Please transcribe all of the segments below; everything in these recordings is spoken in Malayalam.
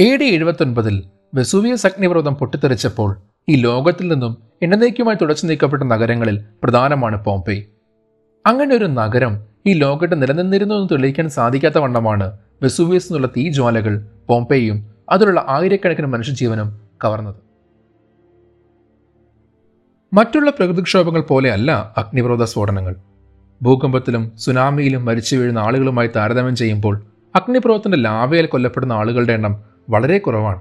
എ ഡി എഴുപത്തൊൻപതിൽ വെസൂവിയസ് അഗ്നിപർവതം പൊട്ടിത്തെറിച്ചപ്പോൾ ഈ ലോകത്തിൽ നിന്നും എന്നേക്കുമായി തുടച്ചു നീക്കപ്പെട്ട നഗരങ്ങളിൽ പ്രധാനമാണ് പോംപെ. അങ്ങനെ ഒരു നഗരം ഈ ലോകത്ത് നിലനിന്നിരുന്നു എന്ന് തെളിയിക്കാൻ സാധിക്കാത്ത വണ്ണമാണ് വെസൂവിയസ് എന്നുള്ള തീജ്വാലകൾ പോംപെയും അതിലുള്ള ആയിരക്കണക്കിന് മനുഷ്യജീവനും കവർന്നത്. മറ്റുള്ള പ്രകൃതിക്ഷോഭങ്ങൾ പോലെയല്ല അഗ്നിപർവത സ്ഫോടനങ്ങൾ. ഭൂകമ്പത്തിലും സുനാമിയിലും മരിച്ചു വീഴുന്ന ആളുകളുമായി താരതമ്യം ചെയ്യുമ്പോൾ അഗ്നിപർവതത്തിന്റെ ലാവയിൽ കൊല്ലപ്പെടുന്ന ആളുകളുടെ എണ്ണം വളരെ കുറവാണ്.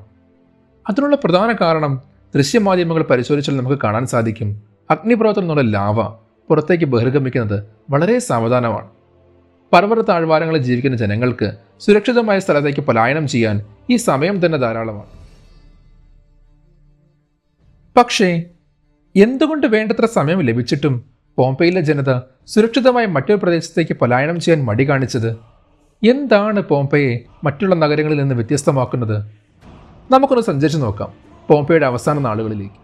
അതിനുള്ള പ്രധാന കാരണം ദൃശ്യമാധ്യമങ്ങൾ പരിശോധിച്ചാൽ നമുക്ക് കാണാൻ സാധിക്കും. അഗ്നിപർവതത്തിൽ നിന്നുള്ള ലാവ പുറത്തേക്ക് ബഹിർഗമിക്കുന്നത് വളരെ സാവധാനമാണ്. പർവത താഴ്വാരങ്ങളിൽ ജീവിക്കുന്ന ജനങ്ങൾക്ക് സുരക്ഷിതമായ സ്ഥലത്തേക്ക് പലായനം ചെയ്യാൻ ഈ സമയം തന്നെ ധാരാളമാണ്. പക്ഷേ എന്തുകൊണ്ട് വേണ്ടത്ര സമയം ലഭിച്ചിട്ടും പോംപെയിലെ ജനത സുരക്ഷിതമായ മറ്റൊരു പ്രദേശത്തേക്ക് പലായനം ചെയ്യാൻ മടി കാണിച്ചത് എന്താണ് പോംപയെ മറ്റുള്ള നഗരങ്ങളിൽ നിന്ന് വ്യത്യസ്തമാക്കുന്നത്? നമുക്കൊന്ന് സഞ്ചരിച്ച് നോക്കാം പോംപയുടെ അവസാന നാളുകളിലേക്ക്.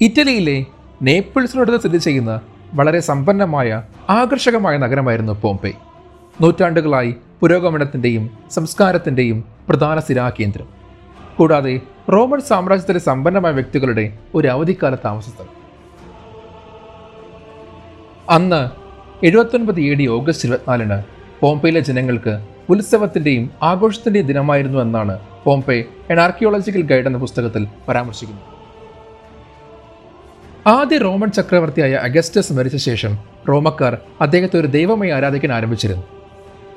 ഇറ്റലിയിലെ നേപ്പിൾസിനടുത്ത് സ്ഥിതി ചെയ്യുന്ന വളരെ സമ്പന്നമായ ആകർഷകമായ നഗരമായിരുന്നു പോംപെ. നൂറ്റാണ്ടുകളായി പുരോഗമനത്തിന്റെയും സംസ്കാരത്തിന്റെയും പ്രധാന സ്ഥിരാകേന്ദ്രം. കൂടാതെ റോമൻ സാമ്രാജ്യത്തിലെ സമ്പന്നമായ വ്യക്തികളുടെ ഒരു അവധിക്കാല താമസസ്ഥലം. അന്ന് എഴുപത്തൊൻപത് എ ഡി ഓഗസ്റ്റ് ഇരുപത്തിനാലിന് പോംപെയിലെ ജനങ്ങൾക്ക് ഉത്സവത്തിന്റെയും ആഘോഷത്തിന്റെയും ദിനമായിരുന്നു എന്നാണ് പോംപെ എൻ ആർക്കിയോളജിക്കൽ ഗൈഡ് എന്ന പുസ്തകത്തിൽ പരാമർശിക്കുന്നത്. ആദ്യ റോമൻ ചക്രവർത്തിയായ അഗസ്റ്റസ് മരിച്ച ശേഷം റോമക്കാർ അദ്ദേഹത്തെ ഒരു ദൈവമായി ആരാധിക്കാൻ ആരംഭിച്ചിരുന്നു.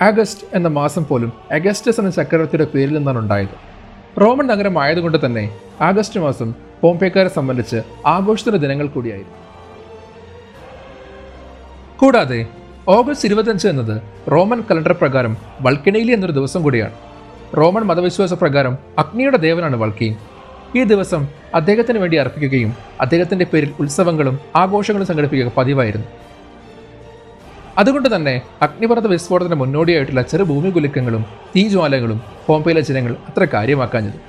ആഗസ്റ്റ് എന്ന മാസം പോലും അഗസ്റ്റസ് എന്ന ചക്രവർത്തിയുടെ പേരിൽ നിന്നാണ് ഉണ്ടായത്. റോമൻ നഗരം ആയതുകൊണ്ട് തന്നെ ആഗസ്റ്റ് മാസം പോംപേക്കാരെ സംബന്ധിച്ച് ആഘോഷത്തിന്റെ ദിനങ്ങൾ കൂടിയായിരുന്നു. കൂടാതെ ഓഗസ്റ്റ് ഇരുപത്തഞ്ച് എന്നത് റോമൻ കലണ്ടർ പ്രകാരം വൾക്കനേലി എന്നൊരു ദിവസം കൂടിയാണ്. റോമൻ മതവിശ്വാസ പ്രകാരം അഗ്നിയുടെ ദേവനാണ് വൾക്കി ഈ ദിവസം അദ്ദേഹത്തിന് വേണ്ടി അർപ്പിക്കുകയും അദ്ദേഹത്തിന്റെ പേരിൽ ഉത്സവങ്ങളും ആഘോഷങ്ങളും സംഘടിപ്പിക്കുക പതിവായിരുന്നു. അതുകൊണ്ട് തന്നെ അഗ്നിപർവത വിസ്ഫോടനത്തിന് മുന്നോടിയായിട്ടുള്ള ചെറു ഭൂമി കുലുക്കങ്ങളും തീജ്വാലകളും പോംപയിലെ ജനങ്ങൾ അത്ര കാര്യമാക്കാഞ്ഞത്.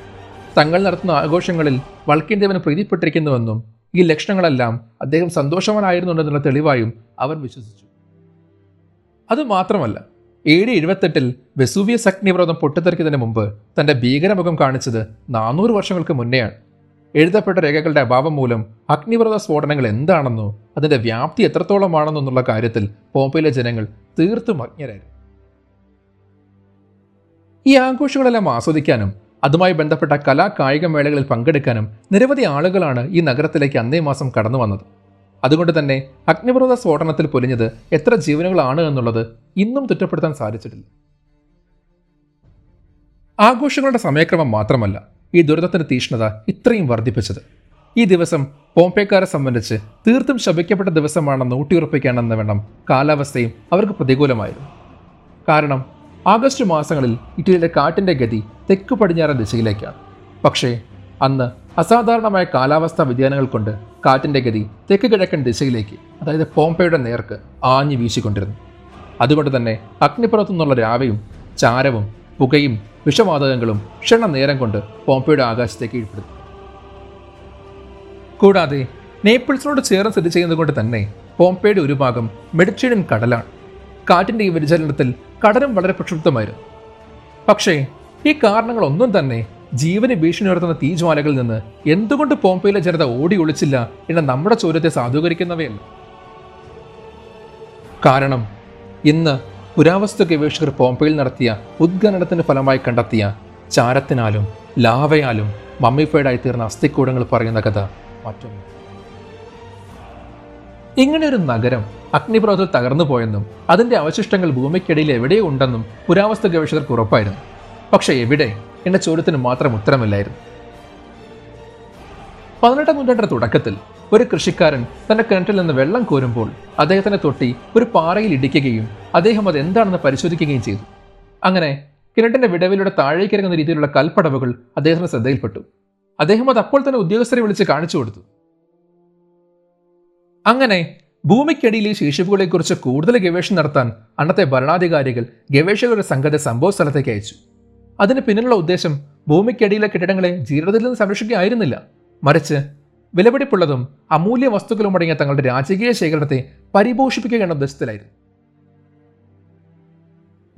തങ്ങൾ നടത്തുന്ന ആഘോഷങ്ങളിൽ വൾക്കിൻ ദേവന് പ്രീതിപ്പെട്ടിരിക്കുന്നുവെന്നും ഈ ലക്ഷണങ്ങളെല്ലാം അദ്ദേഹം സന്തോഷവാനായിരുന്നുണ്ടെന്നുള്ള തെളിവായും അവൻ വിശ്വസിച്ചു. അതുമാത്രമല്ല എ ഡി എഴുപത്തെട്ടിൽ വെസൂവിയസ് അഗ്നിപർവതം പൊട്ടിത്തെറിക്കുന്നതിന് മുമ്പ് തന്റെ ഭീകരമുഖം കാണിച്ചത് നാനൂറ് വർഷങ്ങൾക്ക് മുന്നെയാണ്. എഴുതപ്പെട്ട രേഖകളുടെ അഭാവം മൂലം അഗ്നിപർവത സ്ഫോടനങ്ങൾ എന്താണെന്നോ അതിന്റെ വ്യാപ്തി എത്രത്തോളമാണെന്നോ എന്നുള്ള കാര്യത്തിൽ പോംപയിലെ ജനങ്ങൾ തീർത്തും അജ്ഞരായിരുന്നു. ഈ ആഘോഷങ്ങളെല്ലാം ആസ്വദിക്കാനും അതുമായി ബന്ധപ്പെട്ട കലാ കായിക മേളകളിൽ പങ്കെടുക്കാനും നിരവധി ആളുകളാണ് ഈ നഗരത്തിലേക്ക് അന്നേ മാസം കടന്നു വന്നത്. അതുകൊണ്ട് തന്നെ അഗ്നിപർവത സ്ഫോടനത്തിൽ പൊലിഞ്ഞത് എത്ര ജീവനുകളാണ് എന്നുള്ളത് ഇന്നും തുറ്റപ്പെടുത്താൻ സാധിച്ചിട്ടില്ല. ആഘോഷങ്ങളുടെ സമയക്രമം മാത്രമല്ല ഈ ദുരിതത്തിന്റെ തീഷ്ണത ഇത്രയും വർദ്ധിപ്പിച്ചത്. ഈ ദിവസം പോംപേക്കാരെ സംബന്ധിച്ച് തീർത്തും ശപിക്കപ്പെട്ട ദിവസമാണെന്ന് ഊട്ടിയുറപ്പിക്കാനെന്ന വേണം കാലാവസ്ഥയും അവർക്ക് പ്രതികൂലമായിരുന്നു. കാരണം ആഗസ്റ്റ് മാസങ്ങളിൽ ഇറ്റലിയിലെ കാറ്റിന്റെ ഗതി തെക്ക് പടിഞ്ഞാറൻ ദിശയിലേക്കാണ്. പക്ഷേ അന്ന് അസാധാരണമായ കാലാവസ്ഥാ വ്യതിയാനങ്ങൾ കൊണ്ട് കാറ്റിന്റെ ഗതി തെക്ക് കിഴക്കൻ ദിശയിലേക്ക് അതായത് പോംപയുടെ നേർക്ക് ആഞ്ഞു വീശിക്കൊണ്ടിരുന്നു. അതുകൊണ്ട് തന്നെ അഗ്നിപ്പുറത്തു നിന്നുള്ള രാവയും ചാരവും പുകയും വിഷവാതകങ്ങളും ക്ഷണ നേരം കൊണ്ട് പോംപയുടെ ആകാശത്തേക്ക് കീഴ്പ്പെടുന്നു കൂടാതെ നേപ്പിൾസിനോട് ചേർന്ന് സ്ഥിതി ചെയ്യുന്നത് കൊണ്ട് തന്നെ പോംപയുടെ ഒരു ഭാഗം മെഡിറ്ററേനിയൻ കടലാണ്. കാറ്റിന്റെ ഈ വ്യതിചലനത്തിൽ കടലും വളരെ പ്രക്ഷുബ്ധമായിരുന്നു. പക്ഷേ ഈ കാരണങ്ങളൊന്നും തന്നെ ജീവന് ഭീഷണി ഉയർത്തുന്ന തീജ്വാലകളിൽ നിന്ന് എന്തുകൊണ്ട് പോംപയിലെ ജനത ഓടി ഒളിച്ചില്ല എന്ന നമ്മുടെ ചോദ്യത്തെ സാധൂകരിക്കുന്നവയല്ല. കാരണം ഇന്ന് പുരാവസ്തു ഗവേഷകർ പോംപയിൽ നടത്തിയ ഉദ്ഖനനത്തിന് ഫലമായി കണ്ടെത്തിയ ചാരത്തിനാലും ലാവയാലും മമ്മിഫൈഡായി തീർന്ന അസ്ഥിക്കൂടങ്ങൾ പറയുന്ന കഥ മറ്റൊന്ന് ഇങ്ങനെ ഒരു നഗരം അഗ്നിപർവതത്തിൽ തകർന്നു പോയെന്നും അതിന്റെ അവശിഷ്ടങ്ങൾ ഭൂമിക്കടിയിൽ എവിടെയോ ഉണ്ടെന്നും പുരാവസ്തു ഗവേഷകർക്ക് ഉറപ്പായിരുന്നു. പക്ഷെ എവിടെ എന്ന ചോദ്യത്തിന് മാത്രം ഉത്തരമില്ലായിരുന്നു. പതിനെട്ടാം നൂറ്റാണ്ടിന്റെ തുടക്കത്തിൽ ഒരു കൃഷിക്കാരൻ തന്റെ കിണറ്റിൽ നിന്ന് വെള്ളം കോരുമ്പോൾ അദ്ദേഹത്തിന്റെ തൊട്ടി ഒരു പാറയിൽ ഇടിക്കുകയും അദ്ദേഹം അത് എന്താണെന്ന് പരിശോധിക്കുകയും ചെയ്തു. അങ്ങനെ കിണറ്റിന്റെ വിടവിലൂടെ താഴേക്കിറങ്ങുന്ന രീതിയിലുള്ള കൽപ്പടവുകൾ അദ്ദേഹത്തിന്റെ ശ്രദ്ധയിൽപ്പെട്ടു. അദ്ദേഹം അത് അപ്പോൾ തന്നെ ഉദ്യോഗസ്ഥരെ വിളിച്ച് കാണിച്ചു കൊടുത്തു. അങ്ങനെ ഭൂമിക്കടിയിൽ ഈ ശേഷിപ്പുകളെക്കുറിച്ച് കൂടുതൽ ഗവേഷണം നടത്താൻ അന്നത്തെ ഭരണാധികാരികൾ ഗവേഷകരുടെ സംഘത്തെ സംഭവ സ്ഥലത്തേക്ക് അയച്ചു. അതിന് പിന്നിലുള്ള ഉദ്ദേശം ഭൂമിക്കടിയിലെ കെട്ടിടങ്ങളെ ജീവിതത്തിൽ നിന്ന് സംരക്ഷിക്കുകയായിരുന്നില്ല മറിച്ച് വിലപിടിപ്പുള്ളതും അമൂല്യ വസ്തുക്കളും അടങ്ങിയ തങ്ങളുടെ രാജകീയ ശേഖരണത്തെ പരിപോഷിപ്പിക്കുക എന്ന ഉദ്ദേശത്തിലായിരുന്നു.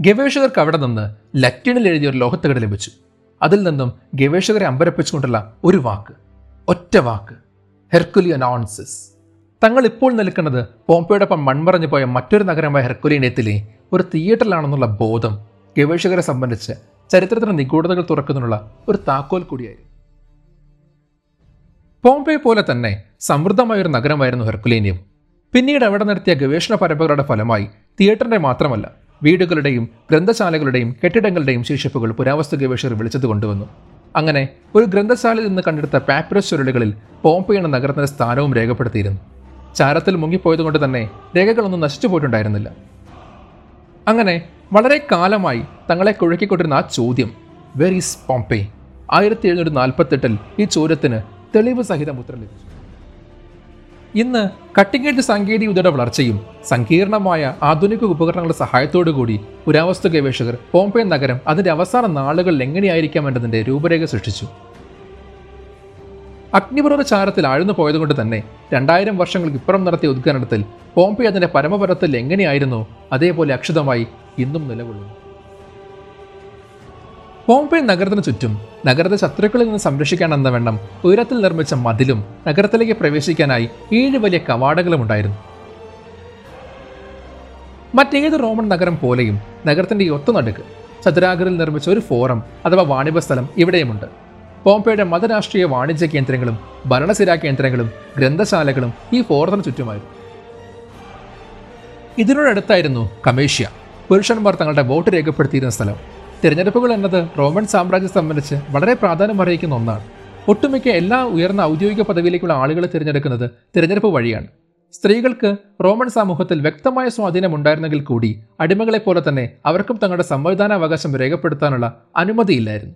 ഗവേഷകർക്ക് അവിടെ നിന്ന് ലറ്റിനിൽ എഴുതിയ ഒരു ലോഹത്തകട് ലഭിച്ചു. അതിൽ നിന്നും ഗവേഷകരെ അമ്പരപ്പിച്ചുകൊണ്ടുള്ള ഒരു വാക്ക് ഒറ്റ വാക്ക് ഹെർക്കുലിയനോൺസിസ് തങ്ങൾ ഇപ്പോൾ നിൽക്കുന്നത് പോംപയോടൊപ്പം മൺമറഞ്ഞു പോയ മറ്റൊരു നഗരമായ ഹെർക്കുലീനത്തിലെ ഒരു തിയേറ്ററിലാണെന്നുള്ള ബോധം ഗവേഷകരെ സംബന്ധിച്ച് ചരിത്രത്തിന് നിഗൂഢതകൾ തുറക്കുന്നതിനുള്ള ഒരു താക്കോൽ കൂടിയായിരുന്നു. പോംപെ പോലെ തന്നെ സമൃദ്ധമായൊരു നഗരമായിരുന്നു ഹെർക്കുലേനിയം. പിന്നീട് അവിടെ നടത്തിയ ഗവേഷണ പരമ്പരകളുടെ ഫലമായി തിയേറ്ററിന്റെ മാത്രമല്ല വീടുകളുടെയും ഗ്രന്ഥശാലകളുടെയും കെട്ടിടങ്ങളുടെയും ശേഷിപ്പുകൾ പുരാവസ്തു ഗവേഷകർ വിളിച്ചത് കൊണ്ടുവന്നു. അങ്ങനെ ഒരു ഗ്രന്ഥശാലയിൽ നിന്ന് കണ്ടെടുത്ത പാപ്പിറസ് ചുരുളുകളിൽ പോംപെ എന്ന നഗരത്തിന്റെ സ്ഥാനവും രേഖപ്പെടുത്തിയിരുന്നു. ചാരത്തിൽ മുങ്ങിപ്പോയതുകൊണ്ട് തന്നെ രേഖകളൊന്നും നശിച്ചു പോയിട്ടുണ്ടായിരുന്നില്ല. അങ്ങനെ വളരെ കാലമായി തങ്ങളെ കുഴക്കിക്കൊണ്ടിരുന്ന ആ ചോദ്യം വെർ ഈസ് പോംപെ ആയിരത്തി എഴുന്നൂറ്റി നാൽപ്പത്തെട്ടിൽ ഈ ചോദ്യത്തിന് തെളിവ് സഹിതം ഉത്തരം ലഭിച്ചു. ഇന്ന് കട്ടിംഗ് എഡ്ജ് സാങ്കേതികവിദ്യയുടെ വളർച്ചയും സങ്കീർണമായ ആധുനിക ഉപകരണങ്ങളുടെ സഹായത്തോടു കൂടി പുരാവസ്തു ഗവേഷകർ പോംപെ നഗരം അതിന്റെ അവസാന നാളുകളിൽ എങ്ങനെയായിരിക്കാം എന്നതിന്റെ രൂപരേഖ സൃഷ്ടിച്ചു. അഗ്നിപർവത ചാരത്തിൽ ആഴ്ന്നു പോയതുകൊണ്ട് തന്നെ രണ്ടായിരം വർഷങ്ങൾക്ക് ഇപ്പുറം നടത്തിയ ഉദ്ഘാടനത്തിൽ പോംപെ അതിന്റെ പരമപരത്തിൽ എങ്ങനെയായിരുന്നു? അതേപോലെ അക്ഷിതമായി ഇന്നും നിലകൊള്ളുന്നു. പോംപെ നഗരത്തിന് ചുറ്റും നഗരത്തെ ശത്രുക്കളിൽ നിന്ന് സംരക്ഷിക്കാനെന്ന വണ്ണം ഉയരത്തിൽ നിർമ്മിച്ച മതിലും നഗരത്തിലേക്ക് പ്രവേശിക്കാനായി ഏഴ് വലിയ കവാടകളും ഉണ്ടായിരുന്നു. മറ്റേത് റോമൻ നഗരം പോലെയും നഗരത്തിന്റെ ഒത്തുനടുക്ക് ചതുരാഗറിൽ നിർമ്മിച്ച ഒരു ഫോറം അഥവാ വാണിഭ സ്ഥലം ഇവിടെയുമുണ്ട്. പോംപെയുടെ മതരാഷ്ട്രീയ വാണിജ്യ കേന്ദ്രങ്ങളും ഭരണസിരാ കേന്ദ്രങ്ങളും ഗ്രന്ഥശാലകളും ഈ ഫോറത്തിന് ചുറ്റുമായിരുന്നു. ഇതിനോടടുത്തായിരുന്നു കമേഷ്യ. പുരുഷന്മാർ തങ്ങളുടെ വോട്ട് രേഖപ്പെടുത്തിയിരുന്ന സ്ഥലം. തിരഞ്ഞെടുപ്പുകൾ എന്നത് റോമൻ സാമ്രാജ്യം സംബന്ധിച്ച് വളരെ പ്രാധാന്യം അറിയിക്കുന്ന ഒന്നാണ്. ഒട്ടുമിക്ക എല്ലാ ഉയർന്ന ഔദ്യോഗിക പദവിയിലേക്കുള്ള ആളുകളെ തിരഞ്ഞെടുക്കുന്നത് തിരഞ്ഞെടുപ്പ് വഴിയാണ്. സ്ത്രീകൾക്ക് റോമൻ സമൂഹത്തിൽ വ്യക്തമായ സ്വാധീനം ഉണ്ടായിരുന്നെങ്കിൽ കൂടി അടിമകളെപ്പോലെ തന്നെ അവർക്കും തങ്ങളുടെ സമ്മതിദാനാവകാശം രേഖപ്പെടുത്താനുള്ള അനുമതിയില്ലായിരുന്നു.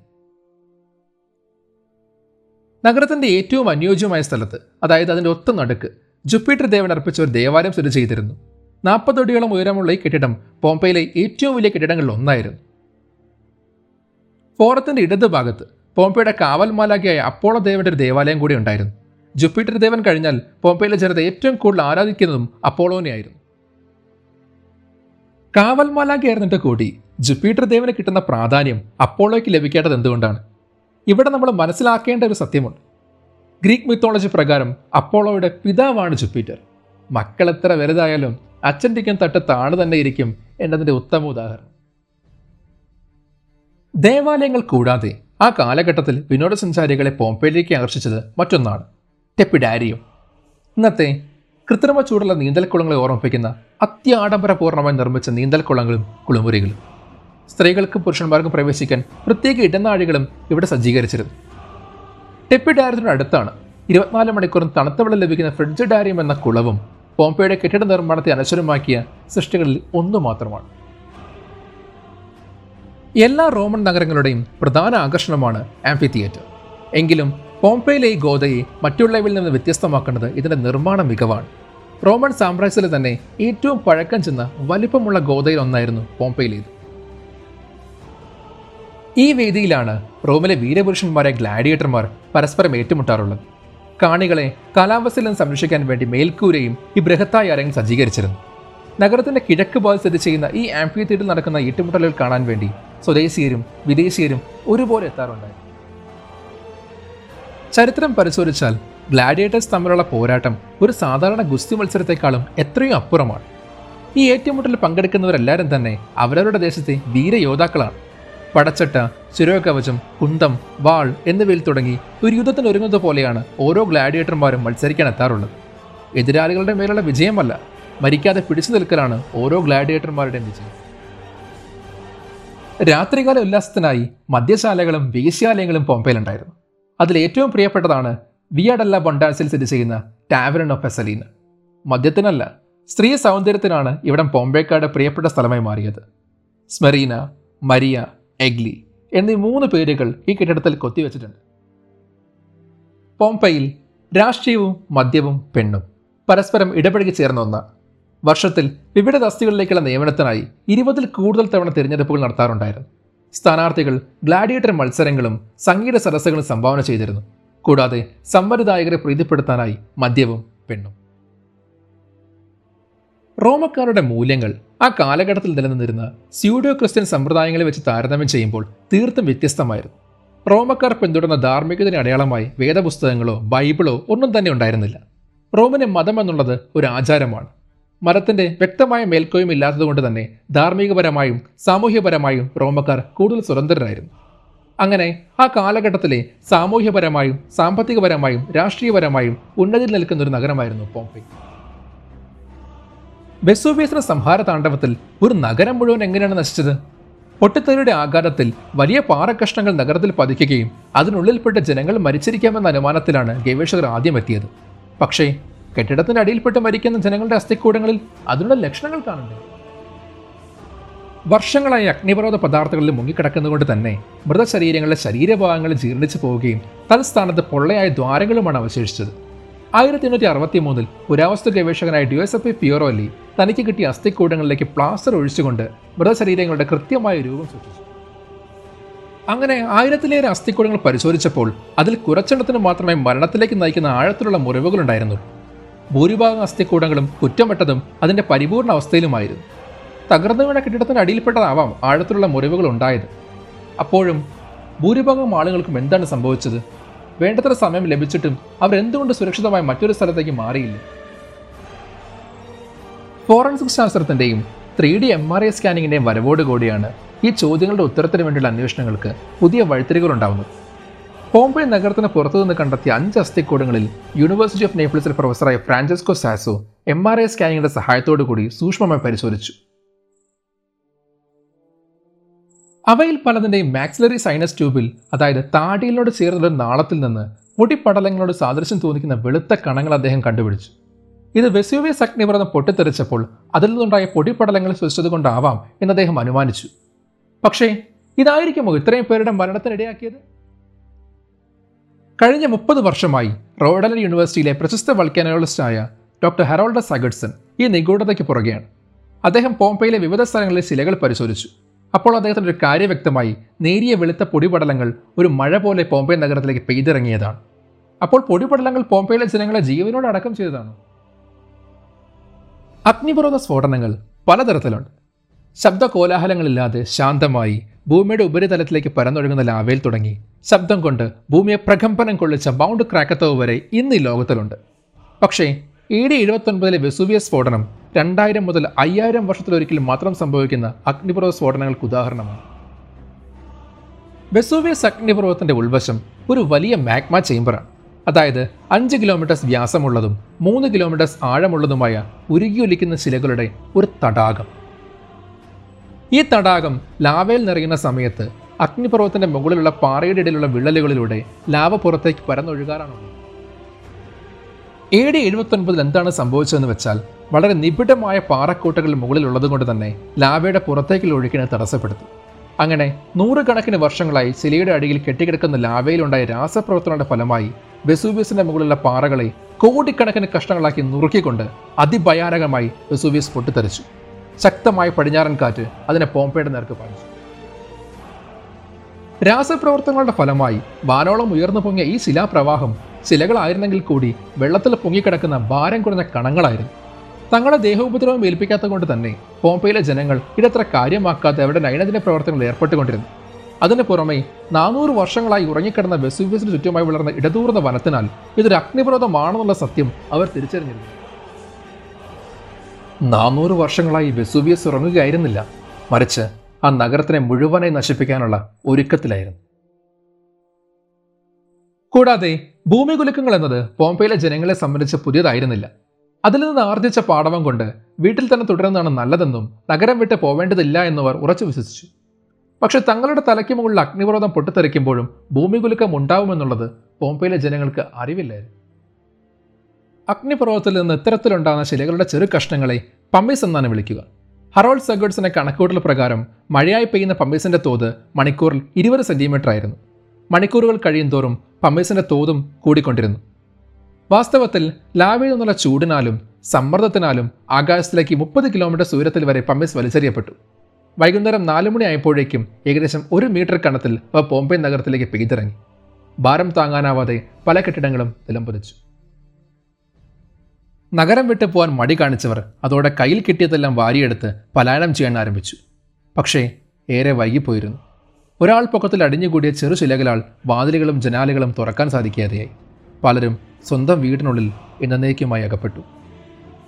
നഗരത്തിന്റെ ഏറ്റവും അനുയോജ്യമായ സ്ഥലത്ത് അതായത് അതിന്റെ ഒത്ത നടുക്ക് ജുപ്പിറ്റർ ദേവൻ അർപ്പിച്ച ഒരു ദേവാലയം സ്ഥിതി ചെയ്തിരുന്നു. നാൽപ്പതടിയോളം ഉയരമുള്ള ഈ കെട്ടിടം പോംപയിലെ ഏറ്റവും വലിയ കെട്ടിടങ്ങളിൽ ഒന്നായിരുന്നു. ഫോറത്തിന്റെ ഇടതുഭാഗത്ത് പോംപയുടെ കാവൽമാലാകിയായ അപ്പോളോ ദേവന്റെ ഒരു ദേവാലയം കൂടി ഉണ്ടായിരുന്നു. ജുപ്പിറ്റർ ദേവൻ കഴിഞ്ഞാൽ പോംപയിലെ ജനത ഏറ്റവും കൂടുതൽ ആരാധിക്കുന്നതും അപ്പോളോനെയായിരുന്നു കാവൽമാലാകിയായിരുന്നിട്ട് കൂടി ജുപ്പിറ്റർ ദേവന് കിട്ടുന്ന പ്രാധാന്യം അപ്പോളോയ്ക്ക് ലഭിക്കേണ്ടത് എന്തുകൊണ്ടാണ്? ഇവിടെ നമ്മൾ മനസ്സിലാക്കേണ്ട ഒരു സത്യമുണ്ട്. ഗ്രീക്ക് മിത്തോളജി പ്രകാരം അപ്പോളോയുടെ പിതാവാണ് ജുപ്പിറ്റർ. മക്കൾ എത്ര വലുതായാലും അച്ഛന്റെക്കും തട്ട് താണു തന്നെ ഇരിക്കും എന്നതിന്റെ ഉത്തമ ഉദാഹരണം. ദേവാലയങ്ങൾ കൂടാതെ ആ കാലഘട്ടത്തിൽ വിനോദസഞ്ചാരികളെ പോംപേയിലേക്ക് ആകർഷിച്ചത് മറ്റൊന്നാണ്. ടെപ്പിഡാരിയം ഇന്നത്തെ കൃത്രിമ ചൂടുള്ള നീന്തൽക്കുളങ്ങളെ ഓർമ്മിപ്പിക്കുന്ന അത്യാഡംബരപൂർണമായി നിർമ്മിച്ച നീന്തൽക്കുളങ്ങളും കുളിമുറികളും. സ്ത്രീകൾക്കും പുരുഷന്മാർക്കും പ്രവേശിക്കാൻ പ്രത്യേക ഇടനാഴികളും ഇവിടെ സജ്ജീകരിച്ചിരുന്നു. ടെപ്പി അടുത്താണ് ഇരുപത്തിനാല് മണിക്കൂറും തണുത്ത വെള്ളം ലഭിക്കുന്ന ഫ്രിഡ്ജ് ഡാരിയം എന്ന കുളവും പോംപയുടെ കെട്ടിട നിർമ്മാണത്തെ അനശ്വരമാക്കിയ സൃഷ്ടികളിൽ ഒന്നു മാത്രമാണ്. എല്ലാ റോമൻ നഗരങ്ങളുടെയും പ്രധാന ആകർഷണമാണ് ആംഫി തിയേറ്റർ എങ്കിലും പോംപയിലെ ഈ ഗോതയെ മറ്റുള്ളവയിൽ നിന്ന് വ്യത്യസ്തമാക്കുന്നത് ഇതിന്റെ നിർമ്മാണ മികവാണ്. റോമൻ സാമ്രാജ്യത്തിലെ തന്നെ ഏറ്റവും പഴക്കം ചെന്ന വലിപ്പമുള്ള ഗോതയിൽ ഒന്നായിരുന്നു പോംപയിലേത്. ഈ വേദിയിലാണ് റോമിലെ വീരപുരുഷന്മാരെ ഗ്ലാഡിയേറ്റർമാർ പരസ്പരം ഏറ്റുമുട്ടാറുള്ളത്. കാണികളെ കാലാവസ്ഥയിൽ നിന്ന് സംരക്ഷിക്കാൻ വേണ്ടി മേൽക്കൂരയും ഈ ബൃഹത്തായ അരങ്ങ് സജ്ജീകരിച്ചിരുന്നു. നഗരത്തിന്റെ കിഴക്ക് ഭാഗത്ത് സ്ഥിതി ചെയ്യുന്ന ഈ ആംഫി തിയേറ്ററിൽ നടക്കുന്ന ഏറ്റുമുട്ടലുകൾ കാണാൻ വേണ്ടി സ്വദേശീയരും വിദേശീയരും ഒരുപോലെ എത്താറുണ്ടായി. ചരിത്രം പരിശോധിച്ചാൽ ഗ്ലാഡിയേറ്റേഴ്സ് തമ്മിലുള്ള പോരാട്ടം ഒരു സാധാരണ ഗുസ്തി മത്സരത്തെക്കാളും എത്രയോ അപ്പുറമാണ്. ഈ ഏറ്റുമുട്ടൽ പങ്കെടുക്കുന്നവരെല്ലാവരും തന്നെ അവരവരുടെ ദേശത്തെ വീരയോദ്ധാക്കളാണ്. പടച്ചട്ട ശിരോകവചം കുന്തം വാൾ എന്നിവയിൽ തുടങ്ങി ഒരു യുദ്ധത്തിന് ഒരുങ്ങുന്നത് പോലെയാണ് ഓരോ ഗ്ലാഡിയേറ്റർമാരും മത്സരിക്കാൻ എത്താറുള്ളത്. എതിരാളികളുടെ മേലുള്ള വിജയമല്ല മരിക്കാതെ പിടിച്ചു നിൽക്കലാണ് ഓരോ ഗ്ലാഡിയേറ്റർമാരുടെയും വിജയം. രാത്രികാല ഉല്ലാസത്തിനായി മദ്യശാലകളും വേശ്യാലയങ്ങളും പോംപയിലുണ്ടായിരുന്നു അതിൽ ഏറ്റവും പ്രിയപ്പെട്ടതാണ് വിയാഡല്ല ബൊണ്ടാസിൽ സ്ഥിതി ചെയ്യുന്ന ടാവരൺ ഓഫ് എസലീന മദ്യത്തിനല്ല സ്ത്രീ സൗന്ദര്യത്തിനാണ് ഇവിടം പോംപേക്കാട് പ്രിയപ്പെട്ട സ്ഥലമായി മാറിയത്. സ്മെറീന മരിയ എഗ്ലി എന്നീ മൂന്ന് പേരുകൾ ഈ കെട്ടിടത്തിൽ കൊത്തിവെച്ചിട്ടുണ്ട്. പോംപയിൽ രാഷ്ട്രീയവും മദ്യവും പെണ്ണും പരസ്പരം ഇടപഴകി ചേർന്ന ഒന്ന്. വർഷത്തിൽ വിവിധ തസ്തികളിലേക്കുള്ള നിയമനത്തിനായി ഇരുപതിൽ കൂടുതൽ തവണ തിരഞ്ഞെടുപ്പുകൾ നടത്താറുണ്ടായിരുന്നു. സ്ഥാനാർത്ഥികൾ ഗ്ലാഡിയേറ്റർ മത്സരങ്ങളും സംഗീത സദസ്സുകളും സംഭാവന ചെയ്തിരുന്നു. കൂടാതെ സമ്മതിദായകരെ പ്രീതിപ്പെടുത്താനായി മദ്യവും പെണ്ണും. റോമക്കാരുടെ മൂല്യങ്ങൾ ആ കാലഘട്ടത്തിൽ നിലനിന്നിരുന്ന സ്യൂഡോ ക്രിസ്ത്യൻ സമ്പ്രദായങ്ങളെ വെച്ച് താരതമ്യം ചെയ്യുമ്പോൾ തീർത്തും വ്യത്യസ്തമായിരുന്നു. റോമക്കാർ പിന്തുടർന്ന ധാർമ്മികതയുടെ അടയാളമായി വേദപുസ്തകങ്ങളോ ബൈബിളോ ഒന്നും തന്നെ ഉണ്ടായിരുന്നില്ല. റോമിന് മതം എന്നുള്ളത് ഒരു ആചാരമാണ്. മതത്തിന്റെ വ്യക്തമായ മേൽക്കോയും ഇല്ലാത്തതുകൊണ്ട് തന്നെ ധാർമ്മികപരമായും സാമൂഹ്യപരമായും റോമക്കാർ കൂടുതൽ സ്വതന്ത്രരായിരുന്നു. അങ്ങനെ ആ കാലഘട്ടത്തിലെ സാമൂഹ്യപരമായും സാമ്പത്തികപരമായും രാഷ്ട്രീയപരമായും ഉന്നതിയിൽ നിൽക്കുന്ന ഒരു നഗരമായിരുന്നു പോംപെ വെസൂവിയസിന്റെ സംഹാര താണ്ഡവത്തിൽ ഒരു നഗരം മുഴുവൻ എങ്ങനെയാണ് നശിച്ചത്? പൊട്ടിത്തെറിയുടെ ആഘാതത്തിൽ വലിയ പാറക്കഷ്ണങ്ങൾ നഗരത്തിൽ പതിക്കുകയും അതിനുള്ളിൽപ്പെട്ട ജനങ്ങൾ മരിച്ചിരിക്കാമെന്ന അനുമാനത്തിലാണ് ഗവേഷകർ ആദ്യം എത്തിയത് പക്ഷേ കെട്ടിടത്തിന്റെ അടിയിൽപ്പെട്ട് മരിക്കുന്ന ജനങ്ങളുടെ അസ്ഥിക്കൂടങ്ങളിൽ അതിനുള്ള ലക്ഷണങ്ങൾ കാണുന്നുണ്ട് വർഷങ്ങളായി അഗ്നിപർവത പദാർത്ഥങ്ങളിൽ മുങ്ങിക്കിടക്കുന്നതുകൊണ്ട് തന്നെ മൃതശരീരങ്ങളുടെ ശരീരഭാഗങ്ങൾ ജീർണിച്ചു പോവുകയും തൽസ്ഥാനത്ത് പൊള്ളയായ ദ്വാരങ്ങളുമാണ് അവശേഷിച്ചത്. ആയിരത്തി എണ്ണൂറ്റി അറുപത്തി മൂന്നിൽ പുരാവസ്തു ഗവേഷകനായ ഐ പിയോറോലി തനിക്ക് കിട്ടിയ അസ്ഥിക്കൂടങ്ങളിലേക്ക് പ്ലാസ്റ്റർ ഒഴിച്ചുകൊണ്ട് മൃതശരീരങ്ങളുടെ കൃത്യമായ രൂപം സൃഷ്ടിച്ചു അങ്ങനെ ആയിരത്തിലേറെ അസ്ഥിക്കൂടങ്ങൾ പരിശോധിച്ചപ്പോൾ അതിൽ കുറച്ചെണ്ണത്തിന് മാത്രമേ മരണത്തിലേക്ക് നയിക്കുന്ന ആഴത്തിലുള്ള മുറിവുകളുണ്ടായിരുന്നു. ഭൂരിഭാഗം അസ്ഥിക്കൂടങ്ങളും കുറ്റമറ്റതും അതിന്റെ പരിപൂർണ അവസ്ഥയിലുമായിരുന്നു. തകർന്നു വീണ കെട്ടിടത്തിന് അടിയിൽപ്പെട്ടതാവാം ആഴത്തിലുള്ള മുറിവുകൾ ഉണ്ടായത്. അപ്പോഴും ഭൂരിഭാഗം ആളുകൾക്കും എന്താണ് സംഭവിച്ചത്? വേണ്ടത്ര സമയം ലഭിച്ചിട്ടും അവരെന്തുകൊണ്ട് സുരക്ഷിതമായി മറ്റൊരു സ്ഥലത്തേക്ക് മാറിയില്ല? Forensic ശാസ്ത്രത്തിന്റെയും three D M R I സ്കാനിങ്ങിന്റെയും വരവോടുകൂടിയാണ് ഈ ചോദ്യങ്ങളുടെ ഉത്തരത്തിന് വേണ്ടിയുള്ള അന്വേഷണങ്ങൾക്ക് പുതിയ വഴിത്തിരികൾ ഹോംബെ നഗരത്തിന് പുറത്തുനിന്ന് കണ്ടെത്തിയ അഞ്ച് അസ്ഥിക്കൂടങ്ങളിൽ യൂണിവേഴ്സിറ്റി ഓഫ് നേപ്പിൾസിലെ പ്രൊഫസറായ Francisco Sasso M R I സ്കാനിങ്ങിന്റെ സഹായത്തോടു കൂടി സൂക്ഷ്മമായി പരിശോധിച്ചു. അവയിൽ പലതിന്റെയും മാക്സിലറി സൈനസ് ട്യൂബിൽ അതായത് താടിയിലോട് ചേർന്നൊരു നാളത്തിൽ നിന്ന് പൊടിപടലങ്ങളോട് സാദൃശ്യം തോന്നിക്കുന്ന വെളുത്ത കണങ്ങൾ അദ്ദേഹം കണ്ടുപിടിച്ചു. ഇത് വെസ്യൂവിയസ് അഗ്നിപർവതം പൊട്ടിത്തെറിച്ചപ്പോൾ അതിൽ നിന്നുണ്ടായ പൊടിപ്പടലങ്ങൾ സൃഷ്ടിച്ചത് കൊണ്ടാവാം എന്ന് അദ്ദേഹം അനുമാനിച്ചു. പക്ഷേ ഇതായിരിക്കുമോ ഇത്രയും പേരുടെ മരണത്തിനിടയാക്കിയത്? കഴിഞ്ഞ മുപ്പത് വർഷമായി റോഡലൻ യൂണിവേഴ്സിറ്റിയിലെ പ്രശസ്ത വൾക്കാനോളജിസ്റ്റായ ഡോക്ടർ ഹെറോൾഡ സഗഡ്സൺ ഈ നിഗൂഢതയ്ക്ക് പുറകെയാണ്. അദ്ദേഹം പോംപയിലെ വിവിധ സ്ഥലങ്ങളിലെ ശിലകൾ പരിശോധിച്ചു. അപ്പോൾ അദ്ദേഹത്തിന്റെ ഒരു കാര്യം വ്യക്തമായി നേരിയ വെളുത്ത പൊടിപടലങ്ങൾ ഒരു മഴ പോലെ പോംപെ നഗരത്തിലേക്ക് പെയ്തിറങ്ങിയതാണ്. അപ്പോൾ പൊടിപടലങ്ങൾ പോംപെയിലെ ജനങ്ങളെ ജീവനോട് അടക്കം ചെയ്തതാണ്? അഗ്നിപർവത സ്ഫോടനങ്ങൾ പലതരത്തിലുണ്ട്. ശബ്ദ കോലാഹലങ്ങളില്ലാതെ ശാന്തമായി ഭൂമിയുടെ ഉപരിതലത്തിലേക്ക് പരന്നൊഴുകുന്ന ലാവയിൽ തുടങ്ങി ശബ്ദം കൊണ്ട് ഭൂമിയെ പ്രകമ്പനം കൊള്ളിച്ച ബൗണ്ട് ക്രാക്കത്തവ് വരെ ഇന്ന് ഈ ലോകത്തിലുണ്ട്. പക്ഷേ എ ഡി എഴുപത്തൊൻപതിലെ വെസൂവിയസ് സ്ഫോടനം രണ്ടായിരം മുതൽ അയ്യായിരം വർഷത്തിലൊരിക്കൽ മാത്രം സംഭവിക്കുന്ന അഗ്നിപർവത സ്ഫോടനങ്ങൾക്ക് ഉദാഹരണമാണ്. വെസൂവിയസ് അഗ്നിപർവതത്തിന്റെ ഉൾവശം ഒരു വലിയ മാഗ്മ ചേംബറാണ്. അതായത് അഞ്ച് കിലോമീറ്റേഴ്സ് വ്യാസമുള്ളതും മൂന്ന് കിലോമീറ്റേഴ്സ് ആഴമുള്ളതുമായ ഉരുകിയൊലിക്കുന്ന ശിലകളുടെ ഒരു തടാകം. ഈ തടാകം ലാവയിൽ നിറയുന്ന സമയത്ത് അഗ്നിപർവതത്തിന്റെ മുകളിലുള്ള പാറയുടെ ഇടയിലുള്ള വിള്ളലുകളിലൂടെ ലാവ പുറത്തേക്ക് പരന്നൊഴുകാറാണുള്ളത്. എ ഡി എഴുപത്തൊൻപതിൽ എന്താണ് സംഭവിച്ചതെന്ന് വെച്ചാൽ വളരെ നിബിഡമായ പാറക്കൂട്ടകൾ മുകളിലുള്ളത് കൊണ്ട് തന്നെ ലാവയുടെ പുറത്തേക്കുള്ള ഒഴുക്കിനെ തടസ്സപ്പെടുത്തി. അങ്ങനെ നൂറുകണക്കിന് വർഷങ്ങളായി ശിലയുടെ അടിയിൽ കെട്ടിക്കിടക്കുന്ന ലാവയിലുണ്ടായ രാസപ്രവർത്തനങ്ങളുടെ ഫലമായി വെസൂവിയസിന്റെ മുകളിലുള്ള പാറകളെ കോടിക്കണക്കിന് കഷ്ണങ്ങളാക്കി നുറുക്കിക്കൊണ്ട് അതിഭയാനകമായി വെസൂവിയസ് പൊട്ടിത്തെറിച്ചു. ശക്തമായ പടിഞ്ഞാറൻ കാറ്റ് അതിനെ പോംപയുടെ നേർക്ക് പാലിച്ചു രാസപ്രവർത്തനങ്ങളുടെ ഫലമായി വാനോളം ഉയർന്നു പൊങ്ങിയ ഈ ശിലാപ്രവാഹം ശിലകളായിരുന്നെങ്കിൽ കൂടി വെള്ളത്തിൽ പൊങ്ങിക്കിടക്കുന്ന ഭാരം കുറഞ്ഞ കണങ്ങളായിരുന്നു. തങ്ങളുടെ ദേഹോപദ്രവം ഏൽപ്പിക്കാത്ത കൊണ്ട് തന്നെ പോംപയിലെ ജനങ്ങൾ ഇടത്ര കാര്യമാക്കാതെ അവരുടെ നൈനദിന പ്രവർത്തനങ്ങളിൽ ഏർപ്പെട്ടുകൊണ്ടിരുന്നു. അതിനു പുറമെ നാനൂറ് വർഷങ്ങളായി ഉറങ്ങിക്കിടന്ന വെസുവിസിന് ചുറ്റുമായി വളർന്ന ഇടതൂർന്ന വനത്തിനാൽ ഇതൊരു അഗ്നിപർവതമാണെന്നുള്ള സത്യം അവർ തിരിച്ചറിഞ്ഞിരുന്നു. നാനൂറ് വർഷങ്ങളായി വെസുവിയസ് ഉറങ്ങുകയായിരുന്നില്ല. മറിച്ച് ആ നഗരത്തിനെ മുഴുവനായി നശിപ്പിക്കാനുള്ള ഒരുക്കത്തിലായിരുന്നു. കൂടാതെ ഭൂമി കുലുക്കങ്ങൾ എന്നത് പോംപയിലെ ജനങ്ങളെ സംബന്ധിച്ച് പുതിയതായിരുന്നില്ല. അതിൽ നിന്ന് ആർജിച്ച പാഠവം കൊണ്ട് വീട്ടിൽ തന്നെ തുടരുന്നതാണ് നല്ലതെന്നും നഗരം വിട്ട് പോവേണ്ടതില്ല എന്നവർ ഉറച്ചു വിശ്വസിച്ചു. പക്ഷെ തങ്ങളുടെ തലയ്ക്ക് മുകളിൽ അഗ്നിപർവതം പൊട്ടിത്തെറിക്കുമ്പോഴും ഭൂമി കുലുക്കം ഉണ്ടാവുമെന്നുള്ളത് പോംപയിലെ ജനങ്ങൾക്ക് അറിവില്ലായിരുന്നു. അഗ്നിപർവതത്തിൽ നിന്ന് ഇത്തരത്തിലുണ്ടാകുന്ന ശിലകളുടെ ചെറു കഷ്ണങ്ങളെ പമ്മീസ് എന്നാണ് വിളിക്കുക. ഹറോൾഡ് സഗേഡ്സിന്റെ കണക്കൂട്ടൽ പ്രകാരം മഴയായി പെയ്യുന്ന പമ്മീസിന്റെ തോത് മണിക്കൂറിൽ ഇരുപത് സെന്റിമീറ്റർ ആയിരുന്നു മണിക്കൂറുകൾ കഴിയും തോറും തോതും കൂടിക്കൊണ്ടിരുന്നു. വാസ്തവത്തിൽ ലാവയിൽ നിന്നുള്ള ചൂടിനാലും സമ്മർദ്ദത്തിനാലും ആകാശത്തിലേക്ക് മുപ്പത് കിലോമീറ്റർ ഉയരത്തിൽ വരെ പമ്പേസ് വലിച്ചെറിയപ്പെട്ടു. വൈകുന്നേരം നാലു മണി ആയപ്പോഴേക്കും ഏകദേശം ഒരു മീറ്റർ കണത്തിൽ അവ പോംബെ നഗരത്തിലേക്ക് പെയ്തിറങ്ങി ഭാരം താങ്ങാനാവാതെ പല കെട്ടിടങ്ങളും നിലംപതിച്ചു നഗരം വിട്ടു പോകാൻ മടി കാണിച്ചവർ അതോടെ കയ്യിൽ കിട്ടിയതെല്ലാം വാരിയെടുത്ത് പലായനം ചെയ്യാൻ ആരംഭിച്ചു. പക്ഷേ ഏറെ വൈകിപ്പോയിരുന്നു. ഒരാൾ പൊക്കത്തിൽ അടിഞ്ഞുകൂടിയ ചെറു ശിലകളാൽ വാതിലുകളും ജനാലുകളും തുറക്കാൻ സാധിക്കാതെയായി. പലരും സ്വന്തം വീടിനുള്ളിൽ എന്നേക്കുമായി അകപ്പെട്ടു.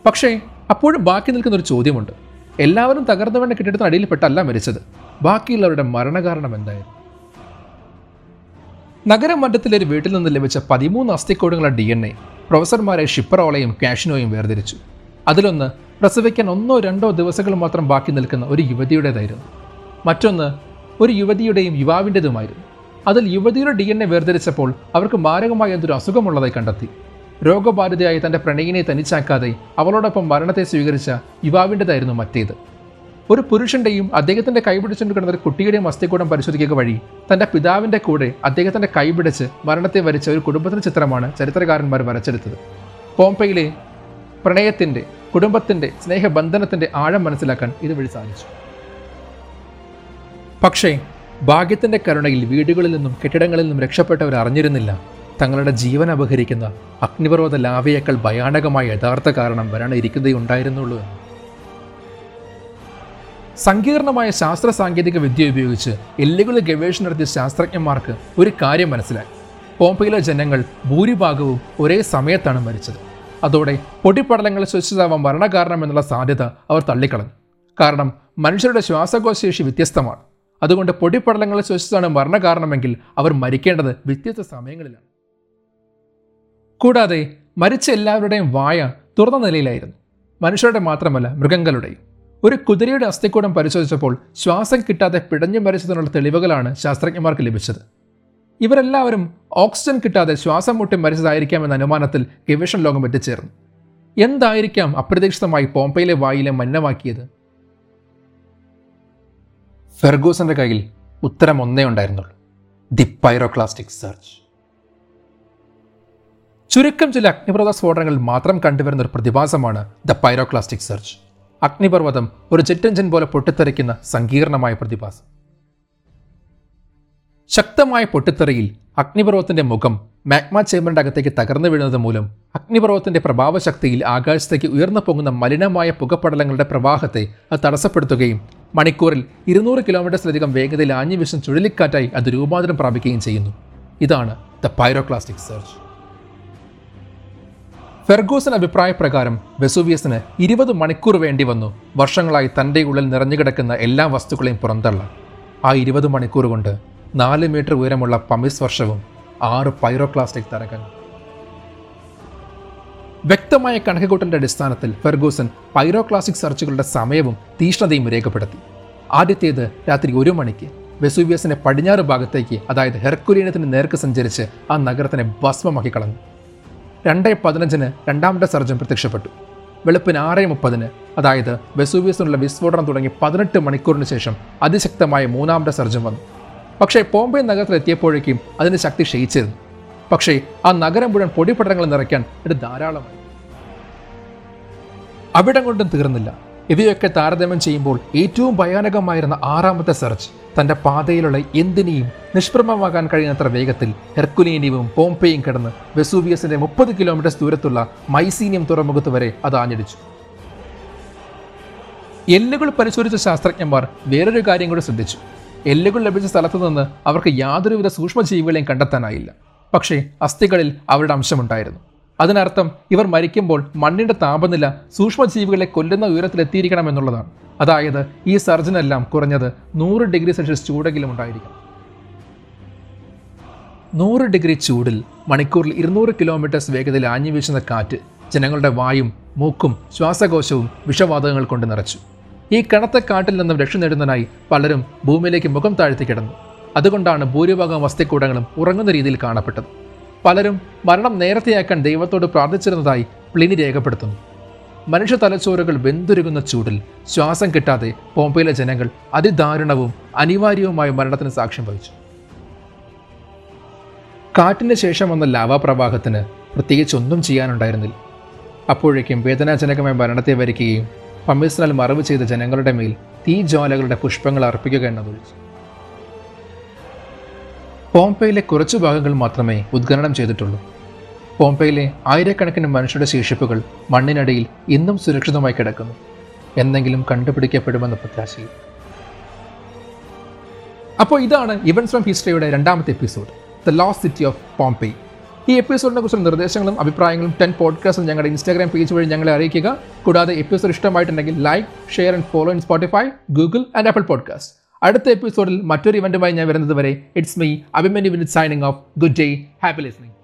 പക്ഷേ അപ്പോഴും ബാക്കി നിൽക്കുന്ന ഒരു ചോദ്യമുണ്ട്. എല്ലാവരും തകർന്നവണ്ണ കെട്ടിടത്തിന് അടിയിൽപ്പെട്ടല്ല മരിച്ചത്. ബാക്കിയുള്ളവരുടെ മരണകാരണം എന്തായിരുന്നു? നഗരമധ്യത്തിലെ ഒരു വീട്ടിൽ നിന്ന് ലഭിച്ച പതിമൂന്ന് അസ്ഥിക്കോടുകളുടെ ഡി എൻ എ പ്രൊഫസർമാരെ ഷിപ്പറോളയും കാഷിനോയും വേർതിരിച്ചു. അതിലൊന്ന് പ്രസവിക്കാൻ ഒന്നോ രണ്ടോ ദിവസങ്ങൾ മാത്രം ബാക്കി നിൽക്കുന്ന ഒരു യുവതിയുടേതായിരുന്നു. മറ്റൊന്ന് ഒരു യുവതിയുടെയും യുവാവിന്റെതുമായിരുന്നു. അതിൽ യുവതിയുടെ ഡി എൻ എ വേർതിരിച്ചപ്പോൾ അവർക്ക് മാരകമായ എന്തൊരു അസുഖമുള്ളതായി കണ്ടെത്തി. രോഗബാധിതയായി തന്റെ പ്രണയിനെ തനിച്ചാക്കാതെ അവളോടൊപ്പം മരണത്തെ സ്വീകരിച്ച യുവാവിന്റെതായിരുന്നു മറ്റേത്. ഒരു പുരുഷന്റെയും അദ്ദേഹത്തിന്റെ കൈപിടിച്ചുകൊണ്ട് കിടന്ന ഒരു കുട്ടിയുടെയും അസ്ഥികൂടം പരിശോധിക്കുക വഴി തന്റെ പിതാവിന്റെ കൂടെ അദ്ദേഹത്തിന്റെ കൈപിടിച്ച് മരണത്തെ വരിച്ച ഒരു കുടുംബത്തിന്റെ ചിത്രമാണ് ചരിത്രകാരന്മാർ വരച്ചെടുത്തത്. പോംപയിലെ പ്രണയത്തിന്റെ കുടുംബത്തിന്റെ സ്നേഹബന്ധനത്തിന്റെ ആഴം മനസ്സിലാക്കാൻ ഇതുവഴി സാധിച്ചു. പക്ഷേ ഭാഗ്യത്തിന്റെ കരുണയിൽ വീടുകളിൽ നിന്നും കെട്ടിടങ്ങളിൽ നിന്നും രക്ഷപ്പെട്ടവർ അറിഞ്ഞിരുന്നില്ല. തങ്ങളുടെ ജീവൻ അപഹരിക്കുന്ന അഗ്നിപർവത ലാവയേക്കാൾ ഭയാനകമായ യഥാർത്ഥ കാരണം വരാനിരിക്കുന്നതേ ഉണ്ടായിരുന്നുള്ളൂ സങ്കീർണമായ ശാസ്ത്ര സാങ്കേതിക വിദ്യ ഉപയോഗിച്ച് എല്ലുകളിൽ ഗവേഷണം നടത്തിയ ശാസ്ത്രജ്ഞന്മാർക്ക് ഒരു കാര്യം മനസ്സിലായി. പോംപയിലെ ജനങ്ങൾ ഭൂരിഭാഗവും ഒരേ സമയത്താണ് മരിച്ചത്. അതോടെ പൊടിപ്പടലങ്ങൾ ശ്വസിച്ചതാവാൻ മരണകാരണം എന്നുള്ള സാധ്യത അവർ തള്ളിക്കളഞ്ഞു. കാരണം മനുഷ്യരുടെ ശ്വാസകോശേഷി വ്യത്യസ്തമാണ്. അതുകൊണ്ട് പൊടിപ്പടലങ്ങൾ ശ്വസിച്ചാണ് മരണകാരണമെങ്കിൽ അവർ മരിക്കേണ്ടത് വ്യത്യസ്ത സമയങ്ങളിലാണ്. കൂടാതെ മരിച്ച എല്ലാവരുടെയും വായ തുറന്ന നിലയിലായിരുന്നു. മനുഷ്യരുടെ മാത്രമല്ല മൃഗങ്ങളുടെയും. ഒരു കുതിരയുടെ അസ്ഥിക്കൂടം പരിശോധിച്ചപ്പോൾ ശ്വാസം കിട്ടാതെ പിടഞ്ഞു മരിച്ചതിനുള്ള തെളിവുകളാണ് ശാസ്ത്രജ്ഞന്മാർക്ക് ലഭിച്ചത്. ഇവരെല്ലാവരും ഓക്സിജൻ കിട്ടാതെ ശ്വാസം മുട്ടി മരിച്ചതായിരിക്കാം എന്ന അനുമാനത്തിൽ ഗവേഷണ ലോകം എത്തിച്ചേർന്നു. എന്തായിരിക്കാം അപ്രതീക്ഷിതമായി പോംപയിലെ വായിലെ മന്നമാക്കിയത് ഫെർഗൂസന്റെ കയ്യിൽ ഉത്തരം ഒന്നേ ഉണ്ടായിരുന്നുള്ളൂ. ദി പൈറോക്ലാസ്റ്റിക് സെർച്ച് ചുരുക്കം ചില അഗ്നിപർവത സ്ഫോടനങ്ങൾ മാത്രം കണ്ടുവരുന്ന ഒരു പ്രതിഭാസമാണ് ദ പൈറോക്ലാസ്റ്റിക് സെർച്ച് അഗ്നിപർവതം ഒരു ജെറ്റ് പോലെ പൊട്ടിത്തെറിക്കുന്ന സങ്കീർണമായ പ്രതിഭാസം. ശക്തമായ പൊട്ടിത്തെറിയിൽ അഗ്നിപർവതത്തിന്റെ മുഖം മാഗ്മ ചേമ്പറിന്റെ അകത്തേക്ക് തകർന്നു വീഴുന്നത് മൂലം അഗ്നിപർവതത്തിന്റെ പ്രഭാവശക്തിയിൽ ആകാശത്തേക്ക് ഉയർന്നു പൊങ്ങുന്ന മലിനമായ പുകപ്പടലങ്ങളുടെ പ്രവാഹത്തെ അത് തടസ്സപ്പെടുത്തുകയും മണിക്കൂറിൽ ഇരുന്നൂറ് കിലോമീറ്റേഴ്സിലധികം വേഗതയിൽ ആഞ്ഞു വിഷം ചുഴലിക്കാറ്റായി അത് രൂപാന്തരം പ്രാപിക്കുകയും ചെയ്യുന്നു. ഇതാണ് ദ പൈറോക്ലാസ്റ്റിക് സെർച്ച് ഫെർഗൂസൻ അഭിപ്രായപ്രകാരം വെസൂവിയസിന് ഇരുപത് മണിക്കൂർ വേണ്ടി വന്നു. വർഷങ്ങളായി തന്റെ ഉള്ളിൽ നിറഞ്ഞുകിടക്കുന്ന എല്ലാ വസ്തുക്കളെയും പുറന്തള്ള. ആ ഇരുപത് മണിക്കൂർ കൊണ്ട് നാല് മീറ്റർ ഉയരമുള്ള പമിസ് വർഷവും ആറ് പൈറോക്ലാസ്റ്റിക് തരകങ്ങൾ വ്യക്തമായ കണക്കുകൂട്ടലിന്റെ അടിസ്ഥാനത്തിൽ ഫെർഗൂസൺ പൈറോക്ലാസിക് സെർച്ചുകളുടെ സമയവും തീഷ്ണതയും രേഖപ്പെടുത്തി. ആദ്യത്തേത് രാത്രി ഒരു മണിക്ക് വെസൂവിയസിന്റെ പടിഞ്ഞാറ് ഭാഗത്തേക്ക് അതായത് ഹെർക്കുലീനത്തിന് നേർക്ക് സഞ്ചരിച്ച് ആ നഗരത്തിനെ ഭസ്മമാക്കി കളഞ്ഞു. രണ്ടേ പതിനഞ്ചിന് രണ്ടാമത്തെ സർജം പ്രത്യക്ഷപ്പെട്ടു. വെളുപ്പിന് ആറ് മുപ്പതിന് അതായത് വെസൂവിയസിനുള്ള വിസ്ഫോടനം തുടങ്ങി പതിനെട്ട് മണിക്കൂറിന് ശേഷം അതിശക്തമായ മൂന്നാമത്തെ സർജം വന്നു. പക്ഷേ ബോംബെ നഗരത്തിലെത്തിയപ്പോഴേക്കും അതിന്റെ ശക്തി ക്ഷയിച്ചിരുന്നു. പക്ഷേ ആ നഗരം മുഴുവൻ പൊടിപടലങ്ങൾ നിറയ്ക്കാൻ ഇത് ധാരാളമായി. അവിടം കൊണ്ടും തീർന്നില്ല. ഇവയൊക്കെ താരതമ്യം ചെയ്യുമ്പോൾ ഏറ്റവും ഭയാനകമായിരുന്ന ആറാമത്തെ സെർച്ച് തന്റെ പാതയിലുള്ള എന്തിനേയും നിഷ്പ്രഭമാകാൻ കഴിയുന്നത്ര വേഗത്തിൽ ഹെർക്കുലീനിയവും പോംപെയും കിടന്ന് വെസൂവിയസിന്റെ മുപ്പത് കിലോമീറ്റർ ദൂരത്തുള്ള മൈസീനിയം തുറമുഖത്ത് വരെ അത് ആഞ്ഞടിച്ചു. എല്ലുകൾ പരിശോധിച്ച ശാസ്ത്രജ്ഞന്മാർ വേറൊരു കാര്യം കൂടി ശ്രദ്ധിച്ചു. എല്ലുകൾ ലഭിച്ച സ്ഥലത്തു നിന്ന് അവർക്ക് യാതൊരുവിധ സൂക്ഷ്മജീവികളെയും കണ്ടെത്താനായില്ല. പക്ഷേ അസ്ഥികളിൽ അവരുടെ അംശമുണ്ടായിരുന്നു. അതിനർത്ഥം ഇവർ മരിക്കുമ്പോൾ മണ്ണിന്റെ താപനില സൂക്ഷ്മജീവികളെ കൊല്ലുന്ന ഉയരത്തിലെത്തിയിരിക്കണം എന്നുള്ളതാണ് അതായത് ഈ സർജനെല്ലാം കുറഞ്ഞത് നൂറ് ഡിഗ്രി സെൽഷ്യസ് ചൂടെങ്കിലും ഉണ്ടായിരിക്കും. നൂറ് ഡിഗ്രി ചൂടിൽ മണിക്കൂറിൽ ഇരുന്നൂറ് കിലോമീറ്റേഴ്സ് വേഗതയിൽ ആഞ്ഞു വീശുന്ന കാറ്റ് ജനങ്ങളുടെ വായും മൂക്കും ശ്വാസകോശവും വിഷവാതകങ്ങൾ കൊണ്ട് നിറച്ചു. ഈ കനത്ത കാട്ടിൽ നിന്നും രക്ഷ നേടുന്നതിനായി പലരും ഭൂമിയിലേക്ക് മുഖം താഴ്ത്തി കിടന്നു. അതുകൊണ്ടാണ് ഭൂരിഭാഗം വസ്തിക്കൂടങ്ങളും ഉറങ്ങുന്ന രീതിയിൽ കാണപ്പെട്ടത്. പലരും മരണം നേരത്തെയാക്കാൻ ദൈവത്തോട് പ്രാർത്ഥിച്ചിരുന്നതായി പ്ലിനി രേഖപ്പെടുത്തുന്നു. മനുഷ്യ തലച്ചോറുകൾ വെന്തുരുകുന്ന ചൂടിൽ ശ്വാസം കിട്ടാതെ പോംപയിലെ ജനങ്ങൾ അതിദാരുണവും അനിവാര്യവുമായ മരണത്തിന് സാക്ഷ്യം വഹിച്ചു. കാറ്റിന് ശേഷം വന്ന ലാവാപ്രവാഹത്തിന് പ്രത്യേകിച്ച് ഒന്നും ചെയ്യാനുണ്ടായിരുന്നില്ല. അപ്പോഴേക്കും വേദനാജനകമായ മരണത്തെ വരിക്കുകയും പമ്മിസിനാൽ മറവ് ചെയ്ത ജനങ്ങളുടെ മേൽ തീ തീജ്വാലകളുടെ പുഷ്പങ്ങൾ അർപ്പിക്കുക എന്നതൊഴിച്ചു. പോംപയിലെ കുറച്ചു ഭാഗങ്ങൾ മാത്രമേ ഉദ്ഘാടനം ചെയ്തിട്ടുള്ളൂ. പോംപെയിലെ ആയിരക്കണക്കിന് മനുഷ്യരുടെ ശേഷിപ്പുകൾ മണ്ണിനടിയിൽ ഇന്നും സുരക്ഷിതമായി കിടക്കുന്നു. എന്തെങ്കിലും കണ്ടുപിടിക്കപ്പെടുമെന്ന പ്രത്യാശയിൽ അപ്പോൾ ഇതാണ് ഇവൻസ് ഫ്രം ഹിസ്റ്ററിയുടെ രണ്ടാമത്തെ episode the lost city of Pompeii ഈ എപ്പിസോഡിനെ കുറിച്ചുള്ള നിർദ്ദേശങ്ങളും അഭിപ്രായങ്ങളും ടെൻ പോഡ്കാസ്റ്റും ഞങ്ങളുടെ ഇൻസ്റ്റാഗ്രാം പേജ് വഴി ഞങ്ങളെ അറിയിക്കുക. കൂടാതെ എപ്പിസോഡ് ഇഷ്ടമായിട്ടുണ്ടെങ്കിൽ like share and follow in Spotify Google and Apple podcast അടുത്ത എപ്പിസോഡിൽ മറ്റൊരു ഇവന്റുമായി ഞാൻ വരുന്നത് വരെ it's me Abhimanyu win signing off good day happy listening